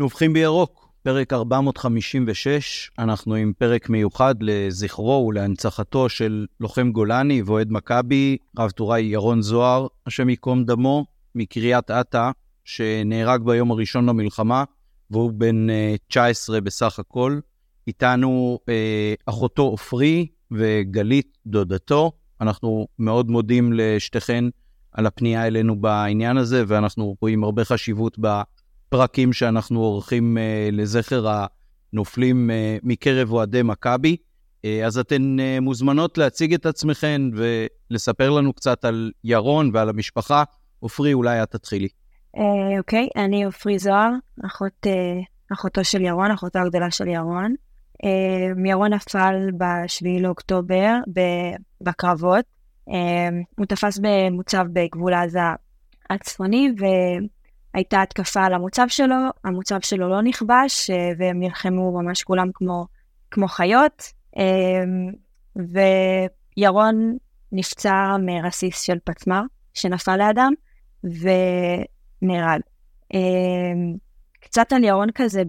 נובחים בירוק, פרק 456, אנחנו עם פרק מיוחד לזכרו ולהנצחתו של לוחם גולני ואוהד מכבי, רב טוראי ירון זוהר, השם ייקום דמו, מקריית אתא, שנהרג ביום הראשון למלחמה, והוא בן 19 אה, בסך הכל. איתנו אה, אחותו עופרי וגלית דודתו. אנחנו מאוד מודים לשתיכן על הפנייה אלינו בעניין הזה, ואנחנו רואים הרבה חשיבות בפרקים שאנחנו עורכים אה, לזכר הנופלים אה, מקרב אוהדי מכבי. אה, אז אתן מוזמנות להציג את עצמכן ולספר לנו קצת על ירון ועל המשפחה. עופרי, אולי את תתחילי. אוקיי, okay, אני עופרי זוהר, אחות, אחותו של ירון, אחותו הגדולה של ירון. ירון נפל ב-7 לאוקטובר בקרבות. אמ, הוא תפס במוצב בגבול עזה הצפוני, והייתה התקפה על המוצב שלו, המוצב שלו לא נכבש, אה, והם נלחמו ממש כולם כמו, כמו חיות. אמ, וירון נפצע מרסיס של פצמ"ר שנפל לאדם, ונהרג. אמ, קצת על ירון כזה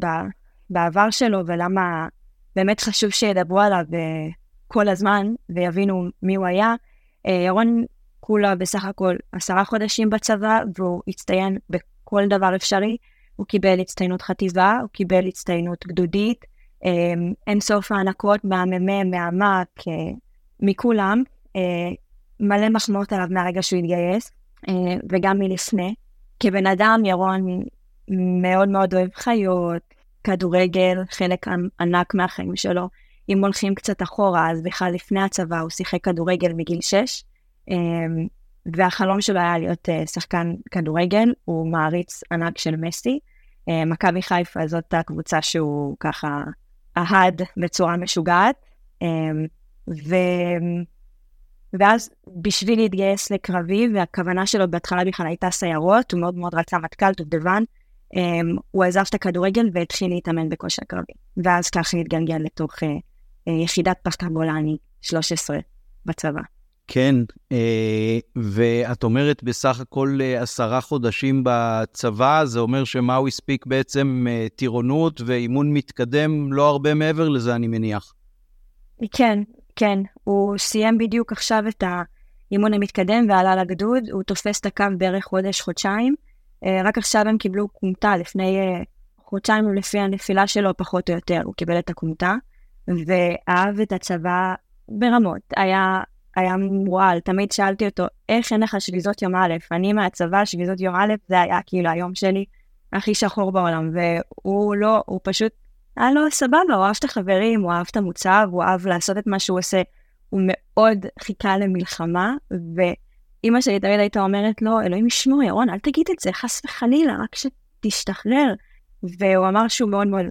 בעבר שלו, ולמה באמת חשוב שידברו עליו אה, כל הזמן, ויבינו מי הוא היה. אה, ירון כולה בסך הכל עשרה חודשים בצבא, והוא הצטיין בכל דבר אפשרי. הוא קיבל הצטיינות חטיבה, הוא קיבל הצטיינות גדודית, אה, אין סוף הענקות מהמ"מ, מהמ"ק, אה, מכולם. מלא מחמאות עליו מהרגע שהוא התגייס, וגם מלפני. כבן אדם, ירון מאוד מאוד אוהב חיות, כדורגל, חלק ענק מהחיים שלו. אם הולכים קצת אחורה, אז בכלל לפני הצבא הוא שיחק כדורגל מגיל 6, אמ, והחלום שלו היה להיות אה, שחקן כדורגל, הוא מעריץ ענק של מסי. אה, מכבי חיפה זאת הקבוצה שהוא ככה אהד בצורה משוגעת. אמ, ו... ואז בשביל להתגייס לקרבי, והכוונה שלו בהתחלה בכלל הייתה סיירות, הוא מאוד מאוד רצה מטכ"ל, דובדבן, הוא עזב את הכדורגל והתחיל להתאמן בכושר קרבי. ואז ככה התגלגל לתוך יחידת פחקה גולני 13 בצבא. כן, אה, ואת אומרת בסך הכל אה, עשרה חודשים בצבא, זה אומר שמה הוא הספיק בעצם אה, טירונות ואימון מתקדם, לא הרבה מעבר לזה, אני מניח. כן, כן. הוא סיים בדיוק עכשיו את האימון המתקדם ועלה לגדוד, הוא תופס את הקו בערך חודש-חודשיים. רק עכשיו הם קיבלו כומתה, לפני חודשיים לפי הנפילה שלו, פחות או יותר, הוא קיבל את הכומתה, ואהב את הצבא ברמות. היה היה מורעל, תמיד שאלתי אותו, איך אין לך שביזות יום א'? אני מהצבא, שביזות יום א', זה היה כאילו היום שלי הכי שחור בעולם, והוא לא, הוא פשוט, היה לו סבבה, הוא אהב את החברים, הוא אהב את המוצב, הוא אהב לעשות את מה שהוא עושה, הוא מאוד חיכה למלחמה, ואימא שלי תמיד הייתה אומרת לו, אלוהים ישמור, ירון, אל תגיד את זה, חס וחלילה, רק שתשתחרר. והוא אמר שהוא מאוד מאוד,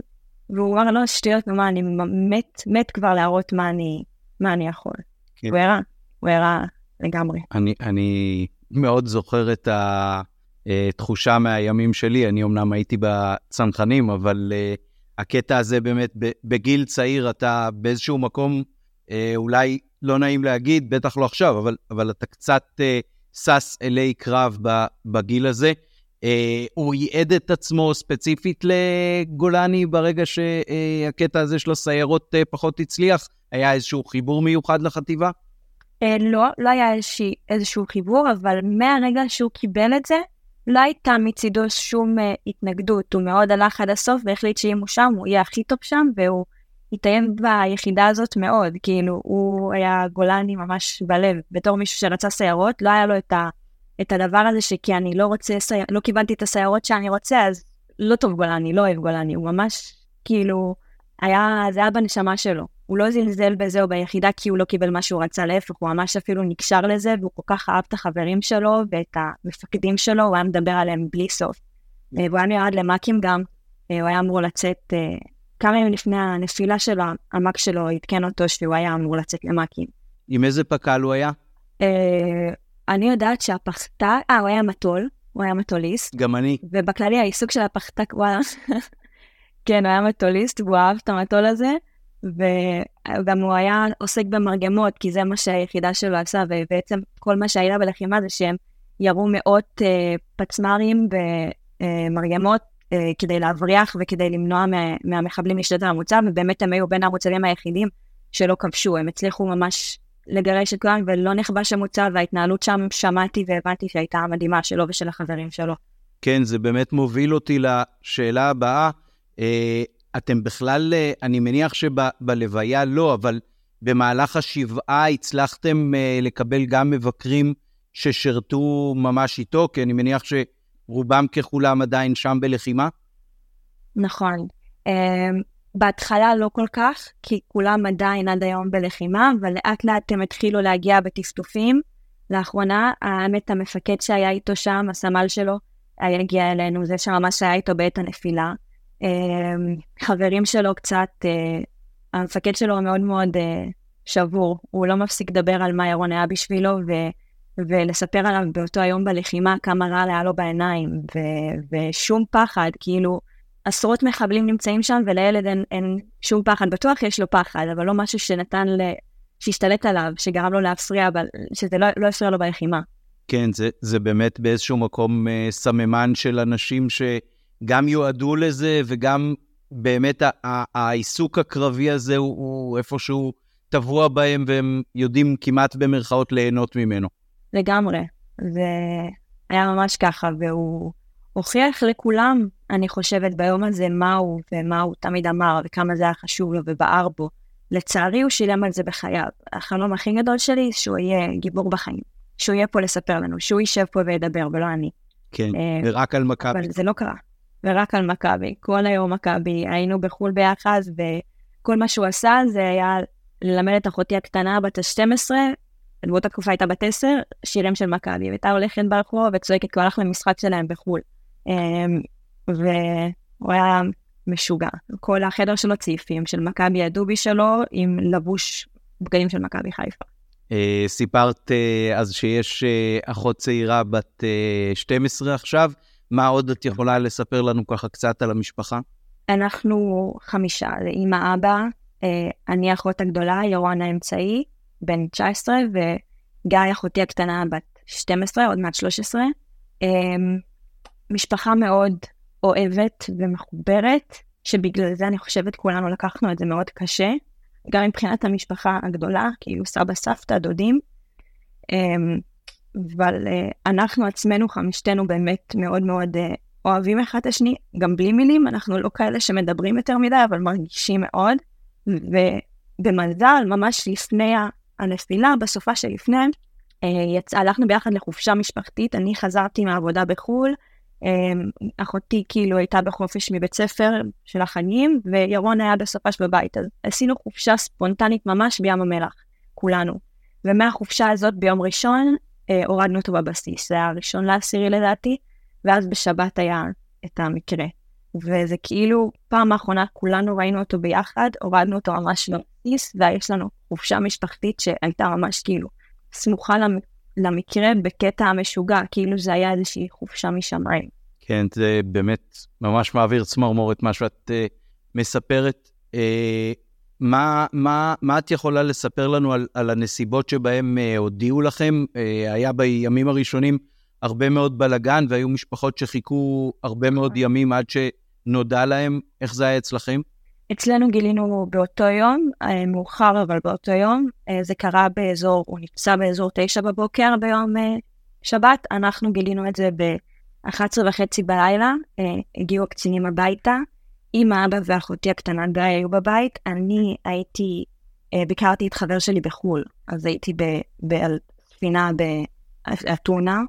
והוא אמר, לא, שטויות, מה, אני מת, מת כבר להראות מה אני, מה אני יכול. כן. הוא הראה, הוא הראה לגמרי. אני, אני מאוד זוכר את התחושה מהימים שלי, אני אמנם הייתי בצנחנים, אבל uh, הקטע הזה באמת, בגיל צעיר אתה באיזשהו מקום, uh, אולי לא נעים להגיד, בטח לא עכשיו, אבל, אבל אתה קצת uh, שש אלי קרב בגיל הזה. Uh, הוא ייעד את עצמו ספציפית לגולני ברגע שהקטע הזה של הסיירות uh, פחות הצליח? היה איזשהו חיבור מיוחד לחטיבה? אה, לא, לא היה איזשה, איזשהו חיבור, אבל מהרגע שהוא קיבל את זה, לא הייתה מצידו שום uh, התנגדות. הוא מאוד הלך עד הסוף והחליט שאם הוא שם, הוא יהיה הכי טוב שם, והוא התאם ביחידה הזאת מאוד. כאילו, הוא היה גולני ממש בלב. בתור מישהו שרצה סיירות, לא היה לו את, ה, את הדבר הזה שכי אני לא רוצה, סי... לא קיבלתי את הסיירות שאני רוצה, אז לא טוב גולני, לא אוהב גולני. הוא ממש, כאילו, היה, זה היה בנשמה שלו. הוא לא זלזל בזה או ביחידה כי הוא לא קיבל מה שהוא רצה, להפך, הוא ממש אפילו נקשר לזה, והוא כל כך אהב את החברים שלו ואת המפקדים שלו, הוא היה מדבר עליהם בלי סוף. אה, והוא היה מיועד למאקים גם, אה, הוא היה אמור לצאת, אה, כמה ימים לפני הנפילה שלו, המאק שלו עדכן אותו שהוא היה אמור לצאת למאקים. עם איזה פק"ל הוא היה? אני יודעת שהפחתה, אה, הוא היה מטול, הוא היה מטוליסט. גם אני. ובכללי העיסוק של הפחתה, וואלה, כן, הוא היה מטוליסט, והוא אהב את המטול הזה. וגם הוא היה עוסק במרגמות, כי זה מה שהיחידה שלו עשה, ובעצם כל מה שהיה בלחימה זה שהם ירו מאות uh, פצמ"רים במרגמות אה, כדי להבריח וכדי למנוע מה, מהמחבלים להשתלט על המוצב, ובאמת הם היו בין המוצבים היחידים שלא כבשו, הם הצליחו ממש לגרש את כולם ולא נכבש המוצב, וההתנהלות שם שמעתי והבנתי שהייתה מדהימה שלו ושל החברים שלו. כן, זה באמת מוביל אותי לשאלה הבאה. אה, אתם בכלל, אה, אני מניח שבלוויה לא, אבל במהלך השבעה הצלחתם אה, לקבל גם מבקרים ששירתו ממש איתו, כי אני מניח שרובם ככולם עדיין שם בלחימה? נכון. בהתחלה לא כל כך, כי כולם עדיין עד היום בלחימה, אבל לאט לאט הם התחילו להגיע בטפטופים. לאחרונה, האמת, המפקד שהיה איתו שם, הסמל שלו, הגיע אלינו, זה שממש היה איתו בעת הנפילה. אמ, חברים שלו קצת, אה, המפקד שלו מאוד מאוד אה, שבור, הוא לא מפסיק לדבר על מה ירון היה בשבילו, ו, ולספר עליו באותו היום בלחימה כמה רע היה לו בעיניים, ו, ושום פחד, כאילו, עשרות מחבלים נמצאים שם, ולילד אין, אין שום פחד. בטוח יש לו פחד, אבל לא משהו שנתן ל... שהשתלט עליו, שגרם לו להפריע, אבל שזה לא, לא הפריע לו בלחימה. כן, זה, זה באמת באיזשהו מקום אה, סממן של אנשים שגם יועדו לזה, וגם באמת העיסוק הקרבי הזה הוא, הוא איפשהו טבוע בהם, והם יודעים כמעט במרכאות ליהנות ממנו. לגמרי. זה היה ממש ככה, והוא הוכיח לכולם, אני חושבת, ביום הזה מה הוא ומה הוא תמיד אמר, וכמה זה היה חשוב לו ובער בו. לצערי, הוא שילם על זה בחייו. החלום הכי גדול שלי, שהוא יהיה גיבור בחיים. שהוא יהיה פה לספר לנו, שהוא יישב פה וידבר, ולא אני. כן, uh, ורק על מכבי. אבל זה לא קרה. ורק על מכבי. כל היום מכבי, היינו בחו"ל ביחד, וכל מה שהוא עשה זה היה ללמד את אחותי הקטנה בת ה-12, באותה תקופה הייתה בת 10, שירים של מכבי, והייתה הולכת ברחוב וצועקת, כי הוא הלך למשחק שלהם בחו"ל. Um, והוא היה משוגע. כל החדר שלו צעיפים של מכבי הדובי שלו, עם לבוש בגדים של מכבי חיפה. Uh, סיפרת uh, אז שיש uh, אחות צעירה בת uh, 12 עכשיו. מה עוד את יכולה לספר לנו ככה קצת על המשפחה? אנחנו חמישה, זה אימא, אבא, אני האחות הגדולה, ירון האמצעי, בן 19, וגיא אחותי הקטנה בת 12, עוד מעט 13. משפחה מאוד אוהבת ומחוברת, שבגלל זה אני חושבת כולנו לקחנו את זה מאוד קשה. גם מבחינת המשפחה הגדולה, כאילו סבא, סבתא, דודים. אמ, אבל אה, אנחנו עצמנו, חמשתנו, באמת מאוד מאוד אה, אוהבים אחד את השני, גם בלי מילים, אנחנו לא כאלה שמדברים יותר מדי, אבל מרגישים מאוד. ובמזל, ממש לפני הנפילה, בסופה שלפני, אה, יצא, הלכנו ביחד לחופשה משפחתית, אני חזרתי מהעבודה בחו"ל, אחותי כאילו הייתה בחופש מבית ספר של החגים, וירון היה בסופש בבית. אז עשינו חופשה ספונטנית ממש בים המלח, כולנו. ומהחופשה הזאת ביום ראשון אה, הורדנו אותו בבסיס. זה היה הראשון לעשירי לדעתי, ואז בשבת היה את המקרה. וזה כאילו, פעם האחרונה כולנו ראינו אותו ביחד, הורדנו אותו ממש בבסיס, ויש לנו חופשה משפחתית שהייתה ממש כאילו סמוכה למקרה בקטע המשוגע, כאילו זה היה איזושהי חופשה משמיים. כן, זה באמת ממש מעביר צמרמורת מה שאת uh, מספרת. Uh, מה, מה, מה את יכולה לספר לנו על, על הנסיבות שבהן uh, הודיעו לכם? Uh, היה בימים הראשונים הרבה מאוד בלאגן, והיו משפחות שחיכו הרבה מאוד ימים עד שנודע להם. איך זה היה אצלכם? אצלנו גילינו באותו יום, אה, מאוחר אבל באותו יום, אה, זה קרה באזור, הוא נפצע באזור תשע בבוקר ביום אה, שבת, אנחנו גילינו את זה ב-11 וחצי בלילה, הגיעו הקצינים הביתה, אמא, אבא ואחותי הקטנה גיא היו בבית, אני הייתי, ביקרתי את חבר שלי בחו"ל, אז הייתי בספינה באתונה,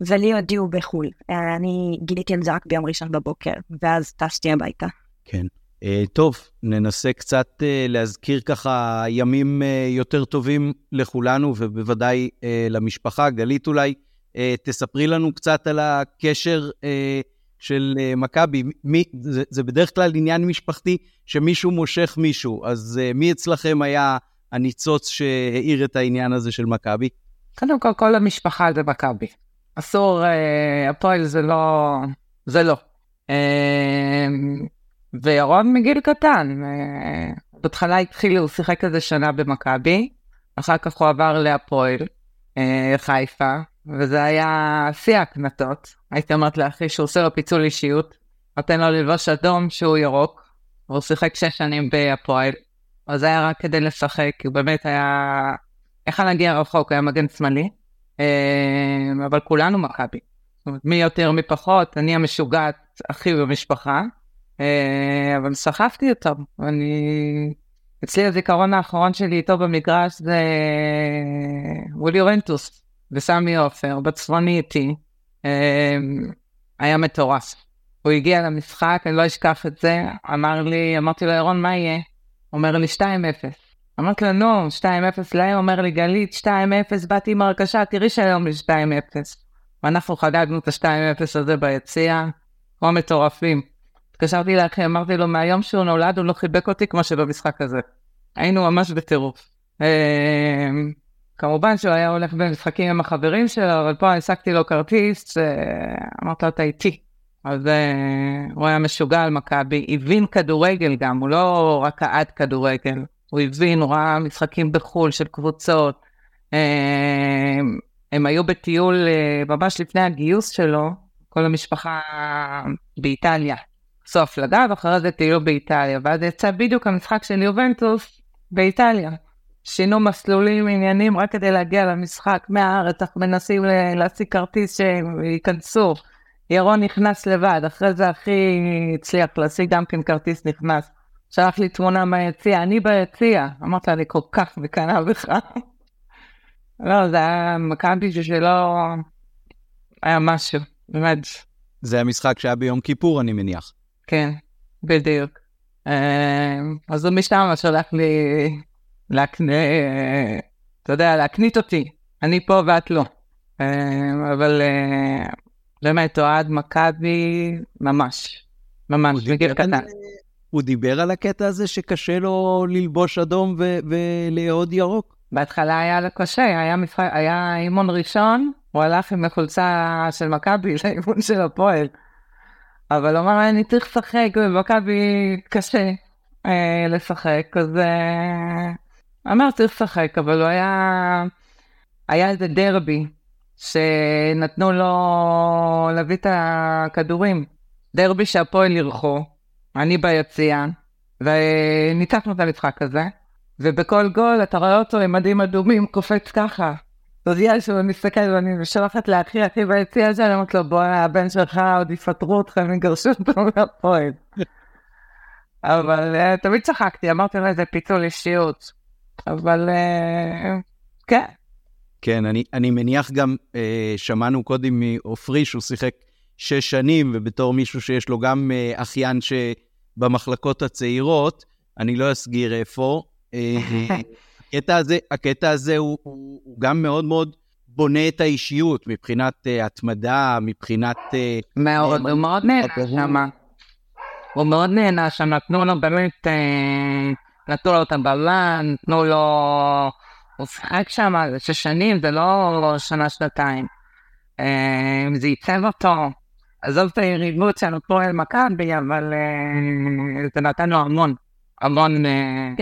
ולי הודיעו בחו"ל. אני גיליתי על זה רק ביום ראשון בבוקר, ואז טסתי הביתה. כן. Uh, טוב, ננסה קצת uh, להזכיר ככה ימים uh, יותר טובים לכולנו, ובוודאי למשפחה. גלית, אולי תספרי לנו קצת על הקשר של מכבי. זה, זה בדרך כלל עניין משפחתי שמישהו מושך מישהו, אז מי אצלכם היה הניצוץ שהאיר את העניין הזה של מכבי? קודם כל, כל המשפחה זה מכבי. אסור, הפועל זה לא, זה לא. וירון מגיל קטן, אה, בהתחלה התחיל, הוא שיחק איזה שנה במכבי, אחר כך הוא עבר להפועל אה, חיפה, וזה היה שיא הקנטות. הייתי אומרת לאחי שהוא עושה לו פיצול אישיות, נותן לו ללבוש אדום שהוא ירוק, והוא שיחק שש שנים בהפועל, אז זה היה רק כדי לשחק, הוא באמת היה, איך להגיע רחוק, היה מגן שמאלי, אה, אבל כולנו מכבי. זאת אומרת, מי יותר מי פחות, אני המשוגעת הכי במשפחה, אבל סחפתי אותו, ואני... אצלי הזיכרון האחרון שלי איתו במגרש זה וולי רנטוס וסמי עופר, בצפוני איתי, אה, היה מטורף. הוא הגיע למשחק, אני לא אשכח את זה, אמר לי, אמרתי לו, ירון, מה יהיה? אומר לי 2-0. אמרתי לו, נו, 2-0 להם, אומר לי, גלית, 2-0, באתי עם הרכשה, תראי שהיום יש 2-0. ואנחנו חגגנו את ה-2-0 הזה ביציע, כמו מטורפים. התקשרתי לאחי, אמרתי לו, מהיום שהוא נולד הוא לא חיבק אותי כמו שבמשחק הזה. היינו ממש בטירוף. אה, כמובן שהוא היה הולך במשחקים עם החברים שלו, אבל פה העסקתי לו כרטיס, אה, אמרת לו, אתה איתי. אז uh, הוא היה משוגע על מכבי, הבין כדורגל גם, הוא לא רק העד כדורגל, הוא הבין, הוא ראה משחקים בחו"ל של קבוצות. Uh, הם היו בטיול uh, ממש לפני הגיוס שלו, כל המשפחה באיטליה. עשו הפלגה ואחרי זה טיילו באיטליה, ואז יצא בדיוק המשחק של יובנטוס באיטליה. שינו מסלולים, עניינים, רק כדי להגיע למשחק מהארץ, אנחנו מנסים להשיג כרטיס שהם ייכנסו. ירון נכנס לבד, אחרי זה הכי הצליח להשיג גם כן כרטיס נכנס. שלח לי תמונה מהיציע, אני ביציע. אמרת, אני כל כך מקנאה בך. לא, זה היה מכבי שלא... היה משהו, באמת. זה המשחק שהיה ביום כיפור, אני מניח. כן, בדיוק. אה, אז הוא משם שלח לי להקנה, אתה יודע, להקנית אותי. אני פה ואת לא. אה, אבל אה, באמת, אוהד מכבי, ממש. ממש, מגיל קטן. הוא דיבר על הקטע הזה שקשה לו ללבוש אדום ולאהוד ירוק? בהתחלה היה לו קשה, היה, מפח... היה אימון ראשון, הוא הלך עם החולצה של מכבי לאימון של הפועל. אבל הוא אמר, אני צריך לשחק, במכבי קשה אה, לשחק, אז אה, אמר, צריך לשחק, אבל הוא היה, היה איזה דרבי שנתנו לו להביא את הכדורים. דרבי שהפועל אירחו, אני ביציע, וניצחנו את המשחק הזה, ובכל גול אתה רואה אותו עם מדים אדומים קופץ ככה. תודיע שהוא מסתכל ואני שולחת לאחי, אחי ביציע הזה, אני אומרת לו, בוא, הבן שלך עוד יפטרו אותך, הם יגרשו אותו מהפועל. אבל uh, תמיד צחקתי, אמרתי לו איזה פיצול אישיות. אבל uh, כן, כן, אני, אני מניח גם, אה, שמענו קודם מעופרי שהוא שיחק שש שנים, ובתור מישהו שיש לו גם אה, אחיין שבמחלקות הצעירות, אני לא אסגיר איפה. אה, הקטע הזה, הקטע הזה הוא, הוא, הוא גם מאוד מאוד בונה את האישיות מבחינת אה, התמדה, מבחינת... אה, מאוד, הוא מאוד נהנה שם. הוא מאוד נהנה שם, נתנו לו באמת, אה, נתנו לו את הבלן, נתנו לו... הוא שיחק שם שש שנים, זה לא שנה-שנתיים. אה, זה ייצב אותו. עזוב את היריבות של הפועל מכבי, אבל אה, זה נתן לו המון, המון... אה,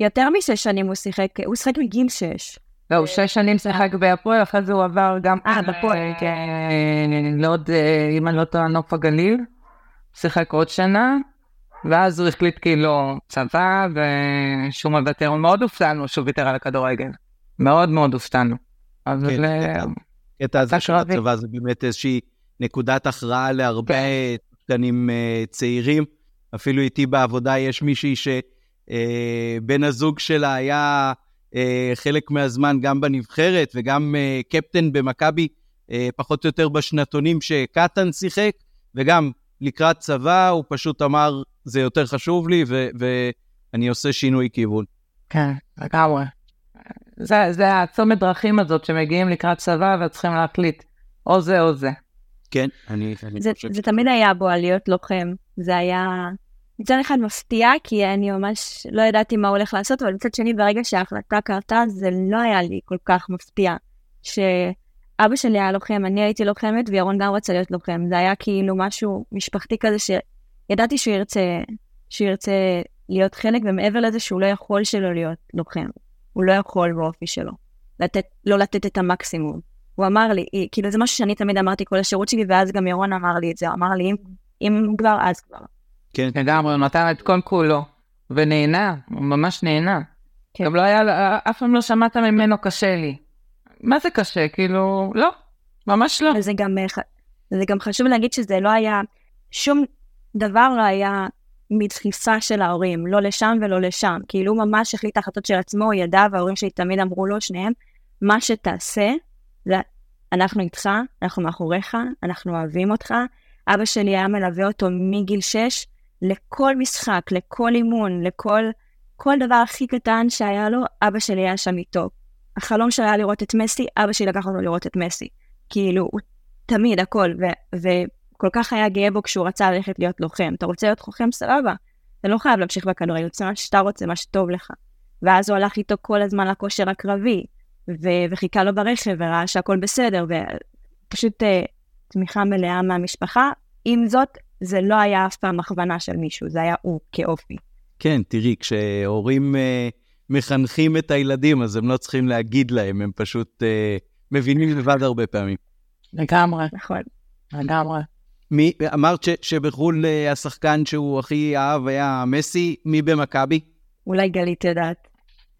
יותר משש שנים הוא שיחק, הוא שיחק מגיל שש. לא, הוא שש שנים שיחק בהפועל, אחרי זה הוא עבר גם... אה, בפועל, כן. לעוד, אם אני לא טועה, נוף הגליל. שיחק עוד שנה, ואז הוא החליט כאילו צבא ושהוא מוותר, מאוד הופתענו שהוא ויתר על הכדורגל. מאוד מאוד הופתענו. אבל... כן, קטע הזה של הצבא זה באמת איזושהי נקודת הכרעה להרבה כן. שחקנים uh, צעירים. אפילו איתי בעבודה יש מישהי שבן uh, הזוג שלה היה uh, חלק מהזמן גם בנבחרת וגם uh, קפטן במכבי, פחות או יותר בשנתונים שקטן שיחק, וגם לקראת צבא הוא פשוט אמר, זה יותר חשוב לי, ו- ואני עושה שינוי כיוון. כן, לגמרי. זה, זה הצומת דרכים הזאת שמגיעים לקראת צבא וצריכים להחליט, או זה או זה. כן, אני, אני זה, חושב... זה תמיד היה בו על להיות לוחם. זה היה מצד אחד מפתיע, כי אני ממש לא ידעתי מה הולך לעשות, אבל מצד שני, ברגע שההחלטה קרתה, זה לא היה לי כל כך מפתיע. שאבא שלי היה לוחם, אני הייתי לוחמת, וירון גם רצה להיות לוחם. זה היה כאילו משהו משפחתי כזה, ש... ידעתי שהוא ירצה, שהוא ירצה להיות חלק, ומעבר לזה שהוא לא יכול שלא להיות לוחם. הוא לא יכול באופי שלו. לתת, לא לתת את המקסימום. הוא אמר לי, כאילו זה משהו שאני תמיד אמרתי כל השירות שלי, ואז גם ירון אמר לי את זה, אמר לי, אם, אם כבר, אז כבר. כן. לגמרי, הוא נתן את כל כולו, ונהנה, הוא ממש נהנה. כן. גם לא היה, אף פעם לא שמעת ממנו קשה לי. מה זה קשה? כאילו, לא, ממש לא. וזה גם, אה, זה גם חשוב להגיד שזה לא היה, שום דבר לא היה מדחיסה של ההורים, לא לשם ולא לשם. כאילו הוא ממש החליט החלטות של עצמו, הוא ידע, וההורים שלי תמיד אמרו לו, שניהם, מה שתעשה, זה אנחנו איתך, אנחנו מאחוריך, אנחנו אוהבים אותך. אבא שלי היה מלווה אותו מגיל 6 לכל משחק, לכל אימון, לכל כל דבר הכי קטן שהיה לו, אבא שלי היה שם איתו. החלום שלו היה לראות את מסי, אבא שלי לקח אותו לראות את מסי. כאילו, הוא תמיד, הכל, ו- וכל כך היה גאה בו כשהוא רצה ללכת להיות לוחם. אתה רוצה להיות לוחם, סבבה. אתה לא חייב להמשיך בכדורגל, זה מה שאתה רוצה, מה שטוב לך. ואז הוא הלך איתו כל הזמן לכושר הקרבי, ו- וחיכה לו ברכב, וראה שהכל בסדר, ופשוט uh, תמיכה מלאה מהמשפחה. עם זאת, זה לא היה אף פעם הכוונה של מישהו, זה היה הוא כאופי. כן, תראי, כשהורים אה, מחנכים את הילדים, אז הם לא צריכים להגיד להם, הם פשוט אה, מבינים לבד הרבה פעמים. לגמרי, נכון. לגמרי. מי, אמרת ש, שבחו"ל אה, השחקן שהוא הכי אהב היה מסי, מי במכבי? אולי גלית יודעת.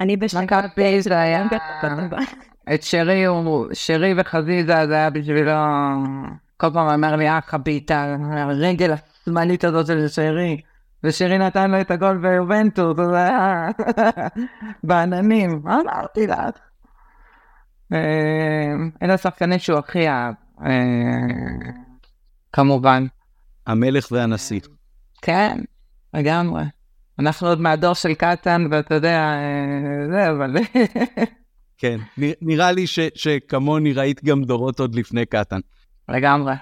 אני בשקט. מכבי זה היה... את שרי, הוא- שרי וחזיזה זה היה בשבילו, כל פעם אמר לי, אה, חביתה, הרגל השמאלית הזאת של שרי, ושרי נתן לו את הגול ביובנטוס, זה היה בעננים, מה אמרתי לך? אה, אלה השחקנים שהוא הכי אהב, אה, כמובן. המלך והנשיא. כן, לגמרי. אנחנו עוד מהדור של קטן, ואתה יודע, אה, זה, אבל... כן, נראה לי ש, שכמוני ראית גם דורות עוד לפני קטן. לגמרי.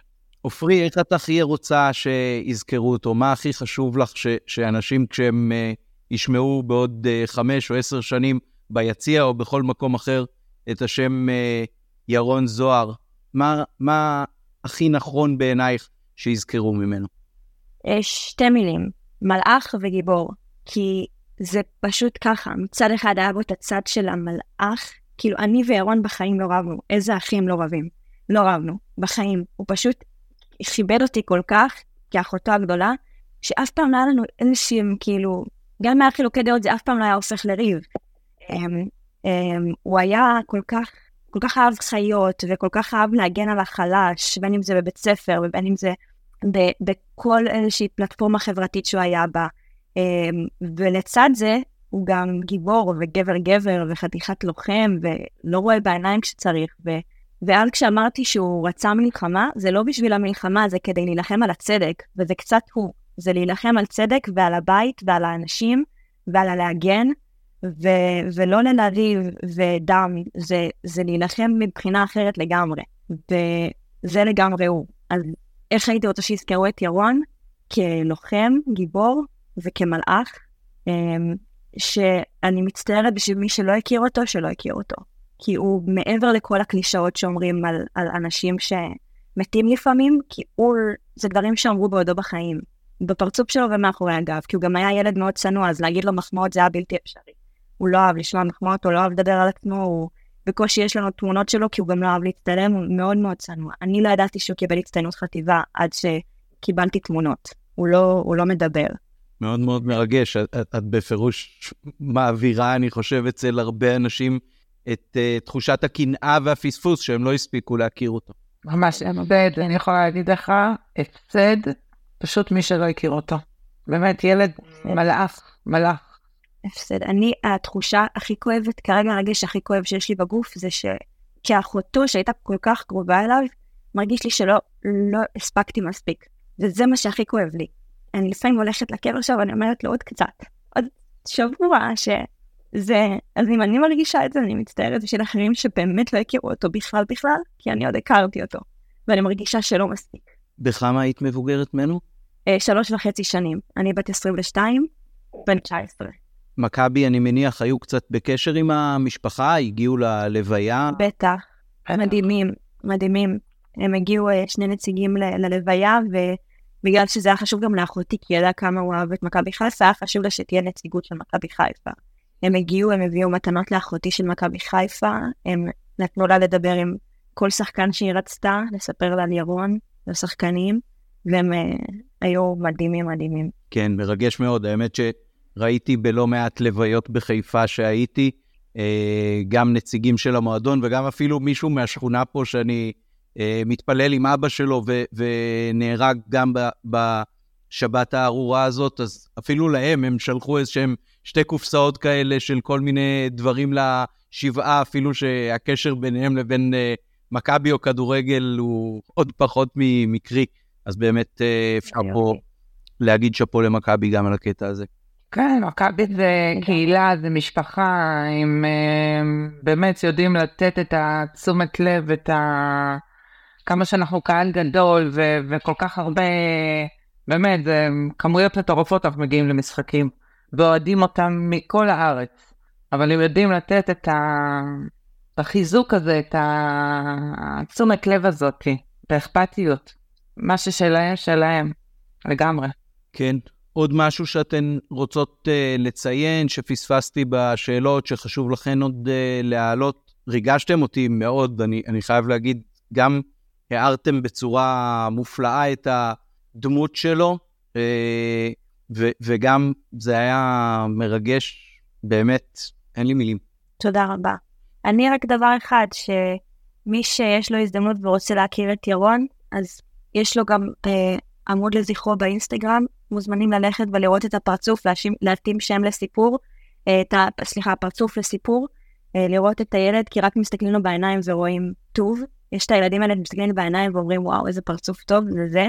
עופרי, איך את הכי רוצה שיזכרו אותו? מה הכי חשוב לך ש, שאנשים כשהם uh, ישמעו בעוד uh, חמש או עשר שנים ביציע או בכל מקום אחר את השם uh, ירון זוהר, מה, מה הכי נכון בעינייך שיזכרו ממנו? אה, שתי מילים, מלאך וגיבור. כי זה פשוט ככה, מצד אחד היה בו את הצד של המלאך, כאילו אני וירון בחיים לא רבנו, איזה אחים לא רבים? לא רבנו, בחיים. הוא פשוט כיבד אותי כל כך, כאחותו הגדולה, שאף פעם לא היה לנו איזשהם, כאילו, גם אם היה חילוקי דעות זה אף פעם לא היה הופך לריב. אמ, אמ, הוא היה כל כך, כל כך אהב חיות, וכל כך אהב להגן על החלש, בין אם זה בבית ספר, ובין אם זה ב- בכל איזושהי פלטפורמה חברתית שהוא היה בה. אמ, ולצד זה, הוא גם גיבור וגבר גבר וחתיכת לוחם, ולא רואה בעיניים כשצריך. ואז כשאמרתי שהוא רצה מלחמה, זה לא בשביל המלחמה, זה כדי להילחם על הצדק, וזה קצת הוא. זה להילחם על צדק ועל הבית ועל האנשים ועל הלהגן, ו- ולא לריב ודם, זה, זה להילחם מבחינה אחרת לגמרי. וזה לגמרי הוא. אז איך הייתי רוצה שיזכרו את ירון? כלוחם, גיבור וכמלאך, אמ, שאני מצטערת בשביל מי שלא הכיר אותו, שלא הכיר אותו. כי הוא מעבר לכל הקלישאות שאומרים על, על אנשים שמתים לפעמים, כי הוא, זה דברים שאמרו בעודו בחיים. בפרצוף שלו ומאחורי הגב, כי הוא גם היה ילד מאוד צנוע, אז להגיד לו מחמאות זה היה בלתי אפשרי. הוא לא אהב לשמוע מחמאות, הוא לא אהב לדבר על עצמו, הוא בקושי יש לנו תמונות שלו, כי הוא גם לא אהב להצטלם, הוא מאוד מאוד צנוע. אני לא ידעתי שהוא קיבל הצטיינות חטיבה עד שקיבלתי תמונות. הוא לא, הוא לא מדבר. מאוד מאוד מרגש. את, את, בפירוש מעבירה, אני חושב, אצל הרבה אנשים את uh, תחושת הקנאה והפספוס שהם לא הספיקו להכיר אותו. ממש הפסד, אני יכולה להגיד לך, הפסד, פשוט מי שלא הכיר אותו. באמת, ילד מלאך, מלאך. הפסד. אני, התחושה הכי כואבת, כרגע הרגש הכי כואב שיש לי בגוף, זה שכאחותו שהייתה כל כך קרובה אליו, מרגיש לי שלא לא הספקתי מספיק. וזה מה שהכי כואב לי. אני לפעמים הולכת לקבר שלו ואני אומרת לו עוד קצת, עוד שבוע, שזה... אז אם אני מרגישה את זה, אני מצטערת בשביל אחרים שבאמת לא הכירו אותו בכלל בכלל, כי אני עוד הכרתי אותו. ואני מרגישה שלא מספיק. בכמה היית מבוגרת ממנו? אה, שלוש וחצי שנים. אני בת 22, בן 19. מכבי, אני מניח, היו קצת בקשר עם המשפחה, הגיעו ללוויה. בטח, מדהימים, מדהימים. הם הגיעו אה, שני נציגים ל- ללוויה, ובגלל שזה היה חשוב גם לאחותי, כי היא ידעה כמה הוא אהב את מכבי חיפה, היה חשוב לה שתהיה נציגות של מכבי חיפה. הם הגיעו, הם הביאו מתנות לאחותי של מכבי חיפה, הם נתנו לה לדבר עם כל שחקן שהיא רצתה, לספר לה על ירון, לשחקנים, והם אה, היו מדהימים מדהימים. כן, מרגש מאוד. האמת שראיתי בלא מעט לוויות בחיפה שהייתי, אה, גם נציגים של המועדון וגם אפילו מישהו מהשכונה פה שאני אה, מתפלל עם אבא שלו ו- ונהרג גם בשבת הארורה הזאת, אז אפילו להם הם שלחו איזשהם שתי קופסאות כאלה של כל מיני דברים לשבעה, אפילו שהקשר ביניהם לבין מכבי או כדורגל הוא עוד פחות ממקרי. אז באמת אפשר פה להגיד שאפו למכבי גם על הקטע הזה. כן, מכבי זה קהילה, זה משפחה, הם באמת יודעים לתת את התשומת לב, את ה... כמה שאנחנו קהל גדול ו- וכל כך הרבה, באמת, זה כמויות מטורפות אנחנו מגיעים למשחקים, ואוהדים אותם מכל הארץ, אבל הם יודעים לתת את, ה... החיזוק הזה, את התשומת לב הזאת, את האכפתיות. מה ששלהם, שלהם, לגמרי. כן. עוד משהו שאתן רוצות uh, לציין, שפספסתי בשאלות, שחשוב לכן עוד uh, להעלות? ריגשתם אותי מאוד, אני, אני חייב להגיד, גם הערתם בצורה מופלאה את הדמות שלו, uh, ו, וגם זה היה מרגש, באמת, אין לי מילים. תודה רבה. אני רק דבר אחד, שמי שיש לו הזדמנות ורוצה להכיר את ירון, אז יש לו גם אה, עמוד לזכרו באינסטגרם, מוזמנים ללכת ולראות את הפרצוף, להתאים שם לסיפור, אה, את ה, סליחה, הפרצוף לסיפור, אה, לראות את הילד, כי רק מסתכלים לו בעיניים ורואים טוב. יש את הילדים האלה שמסתכלים בעיניים ואומרים, וואו, איזה פרצוף טוב, זה זה.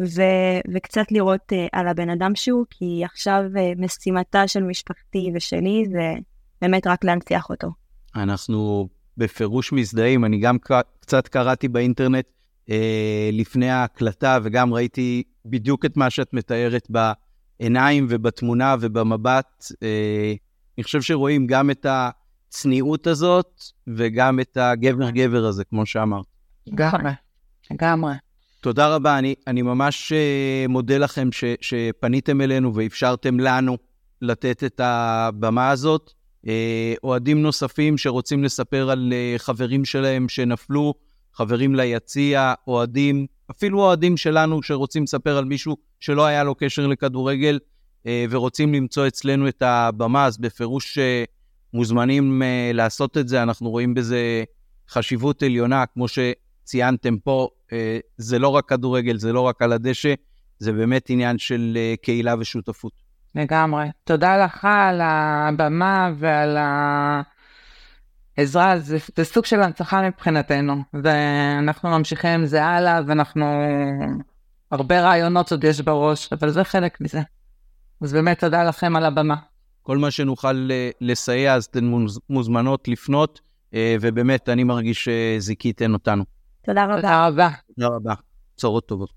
ו, וקצת לראות uh, על הבן אדם שהוא, כי עכשיו uh, משימתה של משפחתי ושלי זה באמת רק להנציח אותו. אנחנו בפירוש מזדהים, אני גם קצת קראתי באינטרנט אה, לפני ההקלטה, וגם ראיתי בדיוק את מה שאת מתארת בעיניים ובתמונה ובמבט. אה, אני חושב שרואים גם את הצניעות הזאת וגם את הגבר-גבר הזה, כמו שאמרת. לגמרי, לגמרי. תודה רבה, אני, אני ממש uh, מודה לכם ש, שפניתם אלינו ואפשרתם לנו לתת את הבמה הזאת. Uh, אוהדים נוספים שרוצים לספר על uh, חברים שלהם שנפלו, חברים ליציע, אוהדים, אפילו אוהדים שלנו שרוצים לספר על מישהו שלא היה לו קשר לכדורגל אה, ורוצים למצוא אצלנו את הבמה, אז בפירוש אה, מוזמנים אה, לעשות את זה. אנחנו רואים בזה חשיבות עליונה, כמו שציינתם פה, זה לא רק כדורגל, זה לא רק על הדשא, זה באמת עניין של קהילה ושותפות. לגמרי. תודה לך על הבמה ועל ה... עזרה זה, זה סוג של הנצחה מבחינתנו ואנחנו ממשיכים עם זה הלאה ואנחנו הרבה רעיונות עוד יש בראש אבל זה חלק מזה. אז באמת תודה לכם על הבמה. כל מה שנוכל אה, לסייע אז אתן מוזמנות לפנות אה, ובאמת אני מרגיש שזיכיתן אותנו. תודה רבה. תודה רבה. תודה רבה. צורות טובות.